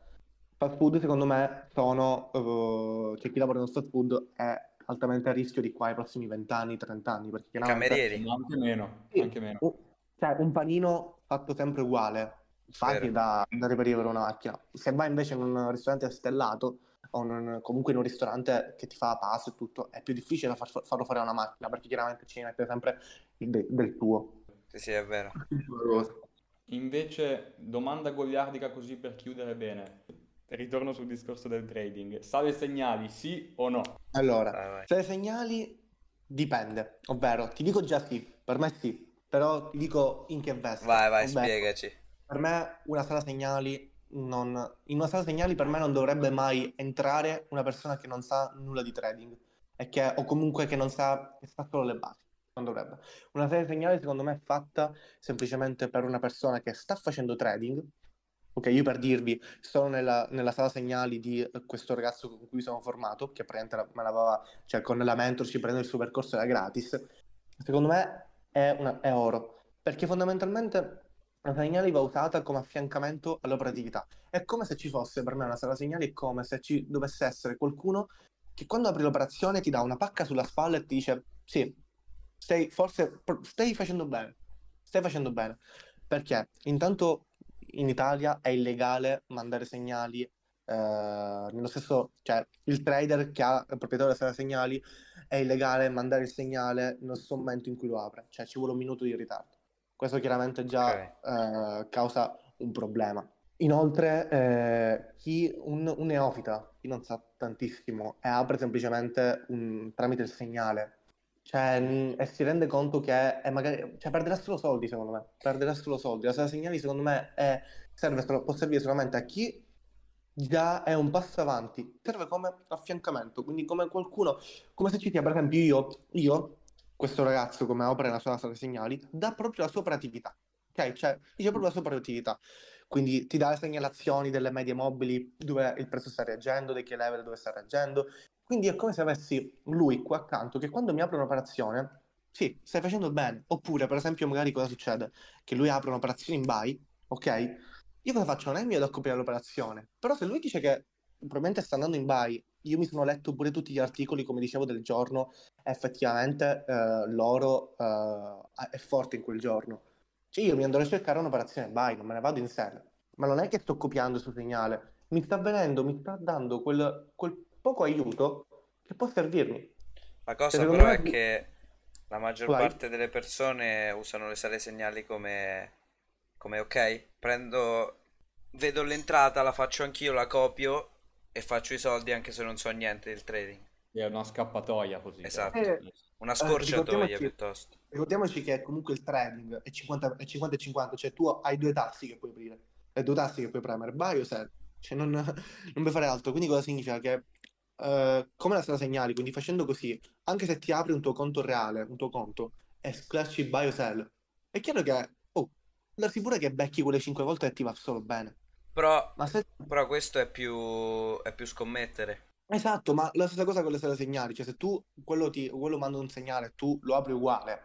Fast food, secondo me, sono, eh, cioè chi lavora nel fast food è altamente a rischio di qua ai prossimi 20 anni, 30 anni, perché I chiaramente camerieri, anche meno, sì, anche meno. un, cioè, un panino fatto sempre uguale, facile da, da reperire per una macchina. Se vai invece in un ristorante stellato o in un- comunque in un ristorante che ti fa pasto e tutto, è più difficile far- farlo fare a una macchina, perché chiaramente ci mette sempre il de- del tuo. Sì, sì, è vero. Invece, domanda goliardica così per chiudere bene. Ritorno sul discorso del trading. Sale segnali, sì o no? Allora, Vai, i segnali dipende, ovvero ti dico già sì, per me sì, però ti dico in che veste, Vai, vai, ovvero spiegaci. per me una sala segnali non, in una sala segnali per me non dovrebbe mai entrare una persona che non sa nulla di trading e che, o comunque che non sa, che sa solo le basi, non dovrebbe. Una sala segnali secondo me è fatta semplicemente per una persona che sta facendo trading. Ok, io per dirvi, sono nella, nella sala segnali di eh, questo ragazzo con cui sono formato, che praticamente me l'aveva, cioè con la mentorship, prendendo il suo percorso era gratis. Secondo me è, una- è oro, perché fondamentalmente la segnali va usata come affiancamento all'operatività. È come se ci fosse, per me una sala segnali è come se ci dovesse essere qualcuno che quando apri l'operazione ti dà una pacca sulla spalla e ti dice, sì, stai, forse, stai facendo bene, stai facendo bene. Perché intanto in Italia è illegale mandare segnali, eh, nello stesso, cioè il trader che ha il proprietario della sala segnali è illegale mandare il segnale nel stesso momento in cui lo apre, cioè ci vuole un minuto di ritardo. Questo chiaramente già eh, causa un problema. Inoltre, eh, chi, un, un neofita, chi non sa tantissimo e apre semplicemente un- tramite il segnale, cioè, e si rende conto che è magari, cioè, perderà solo soldi, secondo me. Perderà solo soldi. La sala segnali, secondo me, è- serve può servire solamente a chi già è un passo avanti. Serve come affiancamento, quindi come qualcuno, come se ci sia, per esempio, io, io, questo ragazzo, come opera nella sua sala segnali, dà proprio la sua operatività. Ok? Cioè, dice proprio la sua operatività. Quindi ti dà le segnalazioni delle medie mobili dove il prezzo sta reagendo, dei key level dove sta reagendo. Quindi è come se avessi lui qua accanto che quando mi apre un'operazione, sì, stai facendo bene. Oppure, per esempio, magari cosa succede? Che lui apre un'operazione in buy, ok? Io cosa faccio? Non è mio da coprire l'operazione. Però se lui dice che probabilmente sta andando in buy, io mi sono letto pure tutti gli articoli, come dicevo, del giorno, effettivamente eh, l'oro eh, è forte in quel giorno. Cioè io mi andrò a cercare un'operazione buy, non me ne vado in sell. Ma non è che sto copiando il suo segnale. Mi sta venendo, mi sta dando quel, quel poco aiuto che può servirmi. La cosa Secondo però me- è che la maggior Vai. parte delle persone usano le sale segnali come, come ok, prendo, vedo l'entrata, la faccio anch'io, la copio e faccio i soldi anche se non so niente del trading. È una scappatoia così. Esatto. però. Una Eh, scorciatoia ricordiamoci- piuttosto. Ricordiamoci che comunque il trading è 50 è 50 e 50, cioè tu hai due tassi che puoi aprire, e due tassi che puoi premere, buy o sell, cioè non, non puoi fare altro. Quindi cosa significa? Che eh, come la sala segnali, quindi facendo così, anche se ti apri un tuo conto reale, un tuo conto, e sclasci buy o sell, è chiaro che, darsi pure che becchi quelle 5 volte e ti va solo bene. Però, Ma se... però questo è più, è più scommettere. Esatto, ma la stessa cosa con le sale segnali, cioè se tu quello, ti, quello manda un segnale e tu lo apri uguale,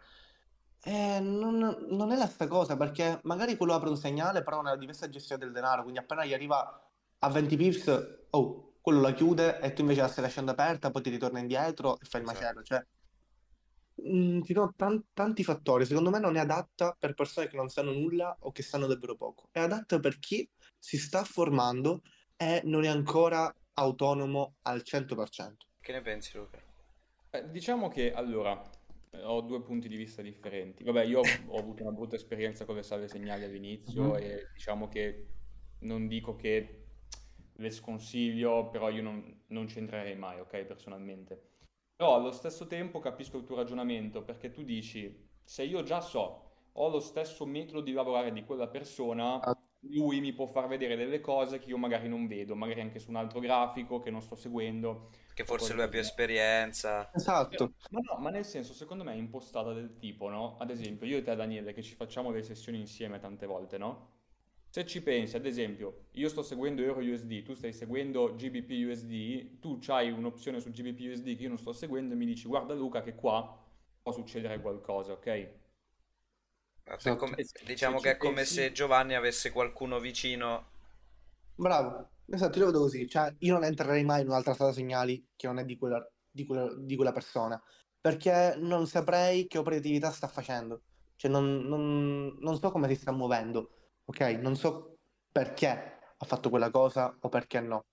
Eh, non, non è la stessa cosa perché magari quello apre un segnale, però ha una diversa gestione del denaro. Quindi appena gli arriva a 20 pips, oh, quello la chiude e tu invece la stai lasciando aperta, poi ti ritorna indietro e fai il Esatto. macello. Cioè, mm, ci sono tan- tanti fattori. Secondo me non è adatta per persone che non sanno nulla o che sanno davvero poco. È adatta per chi si sta formando e non è ancora autonomo al 100%. Che ne pensi, Luca? Eh, diciamo che allora ho due punti di vista differenti. Vabbè, io ho avuto una brutta esperienza con le salve segnali all'inizio Mhm. e diciamo che non dico che le sconsiglio, però io non, non ci entrerei mai, ok, personalmente. Però allo stesso tempo capisco il tuo ragionamento perché tu dici, se io già so, ho lo stesso metodo di lavorare di quella persona, Ah, lui mi può far vedere delle cose che io magari non vedo, magari anche su un altro grafico che non sto seguendo Che o forse lui ha più esperienza. Esatto. Ma no, ma nel senso, secondo me è impostata del tipo, no? Ad esempio, io e te, Daniele, che ci facciamo le sessioni insieme tante volte, no? Se ci pensi, ad esempio, io sto seguendo EuroUSD, tu stai seguendo GBP-USD, tu c'hai un'opzione su GBP-USD che io non sto seguendo e mi dici, guarda Luca che qua può succedere qualcosa, ok? È Esatto. come- se, diciamo se che è come pensi, se Giovanni avesse qualcuno vicino. Bravo, esatto, io lo vedo così, cioè io non entrerei mai in un'altra sala segnali che non è di quella, di quella, di quella persona, perché non saprei che operatività sta facendo, cioè non, non- non so come si sta muovendo, ok? Non so perché ha fatto quella cosa o perché no,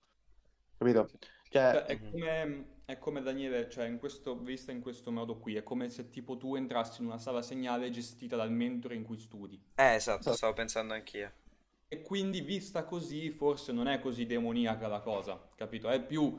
capito? Cioè, Cioè, è Mhm. come, è come Daniele, cioè in questo, vista in questo modo qui, è come se tipo tu entrassi in una sala segnale gestita dal mentore in cui studi. Eh, esatto, esatto. stavo pensando anch'io. E quindi vista così forse non è così demoniaca la cosa, capito? È più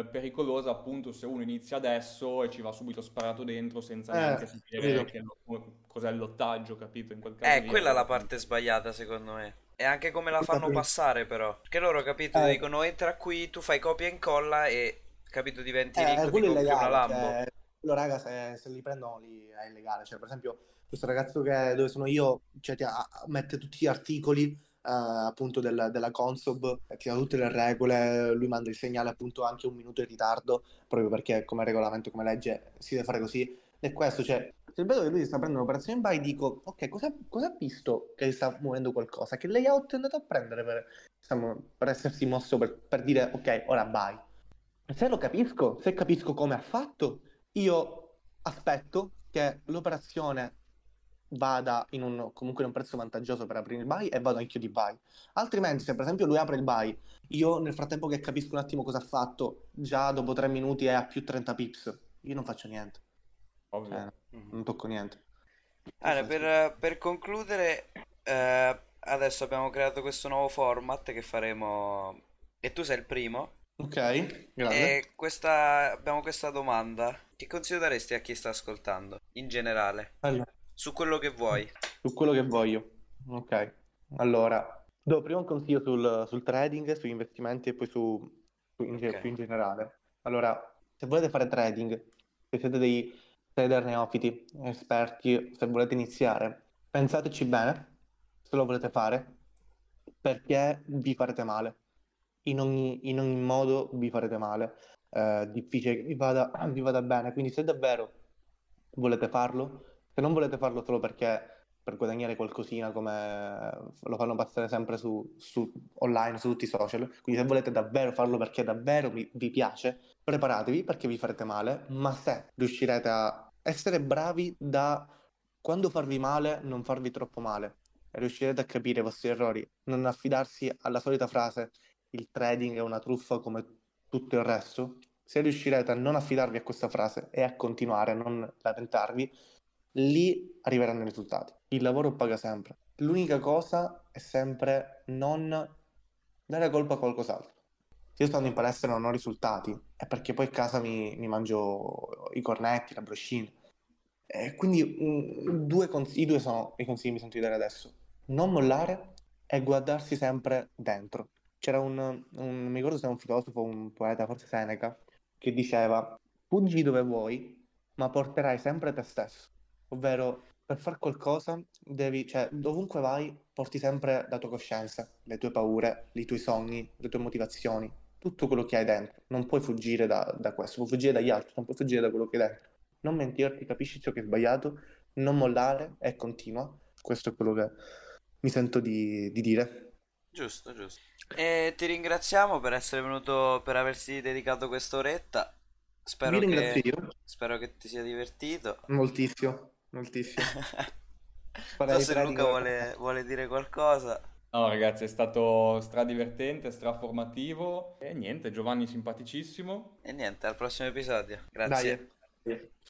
eh, pericolosa appunto se uno inizia adesso e ci va subito sparato dentro senza neanche eh, sapere capito? che lo- cos'è il lottaggio, capito? In quel caso Eh, lì quella è la parte sbagliata, secondo me. E anche come la fanno passare, però. Perché loro, capito, Eh, dicono entra qui, tu fai copia e incolla e, capito, diventi Eh, ricco, ti quello è compri una illegale, Lambo. cioè, quello raga se, se li prendono li, è illegale, cioè per esempio questo ragazzo che, dove sono io, cioè, ti ha- mette tutti gli articoli eh, appunto del- della Consob, eh, ti dà tutte le regole, lui manda il segnale appunto anche un minuto in ritardo, proprio perché come regolamento, come legge si deve fare così, è questo, cioè se vedo che lui sta prendendo un'operazione in buy dico, ok, cosa, cosa ha visto che sta muovendo qualcosa? Che layout è andato a prendere per, diciamo, per essersi mosso per, per dire, ok, ora buy. Se lo capisco, se capisco come ha fatto, io aspetto che l'operazione vada in un, comunque in un prezzo vantaggioso per aprire il buy e vado anch'io di buy. Altrimenti, se per esempio lui apre il buy, io nel frattempo che capisco un attimo cosa ha fatto, già dopo tre minuti è a più 30 pips, io non faccio niente, ovvio. cioè, Mhm. non tocco niente. Allora, per, per concludere, eh, adesso abbiamo creato questo nuovo format che faremo. E tu sei il primo. Ok, grande. E questa, abbiamo questa domanda. Che consiglio daresti a chi sta ascoltando? In generale, Allora, su quello che vuoi. su quello che voglio. Ok, allora, do prima un consiglio sul, sul trading, sugli investimenti e poi su, su in, ge- Ok. più in generale. Allora, se volete fare trading, se siete dei trader neofiti, esperti, se volete iniziare, pensateci bene se lo volete fare, perché vi farete male. In ogni, in ogni modo vi farete male. È difficile che vi vada, vi vada bene. Quindi se davvero volete farlo, se non volete farlo solo perché per guadagnare qualcosina come lo fanno passare sempre su, su- online, su tutti i social, quindi se volete davvero farlo perché davvero vi, vi piace, preparatevi perché vi farete male, ma se riuscirete a essere bravi da quando farvi male, non farvi troppo male, e riuscirete a capire i vostri errori, non affidarsi alla solita frase il trading è una truffa come tutto il resto, se riuscirete a non affidarvi a questa frase e a continuare, a non lamentarvi, lì arriveranno i risultati. Il lavoro paga sempre. L'unica cosa è sempre non dare colpa a qualcos'altro. Se io stando in palestra e non ho risultati, è perché poi a casa mi, mi mangio i cornetti, la broscina. E quindi mm, due cons- i due sono i consigli che mi sento di dare adesso. Non mollare e guardarsi sempre dentro. C'era un, un- mi ricordo se è un filosofo, un poeta, forse Seneca, che diceva: Fuggi dove vuoi, ma porterai sempre te stesso. Ovvero, per fare qualcosa, devi, cioè, dovunque vai, porti sempre la tua coscienza, le tue paure, i tuoi sogni, le tue motivazioni, tutto quello che hai dentro. Non puoi fuggire da, da questo, puoi fuggire dagli altri, non puoi fuggire da quello che hai dentro. Non mentirti, capisci ciò che è sbagliato, non mollare e continua. Questo è quello che mi sento di, di dire. Giusto, giusto. E ti ringraziamo per essere venuto, per aversi dedicato quest'oretta. Spero che, ringrazio io spero che ti sia divertito. moltissimo, moltissimo. Non so se Luca vuole, vuole dire qualcosa. No, ragazzi, è stato stradivertente, straformativo. E niente, Giovanni simpaticissimo. E niente, al prossimo episodio. Grazie. Dai.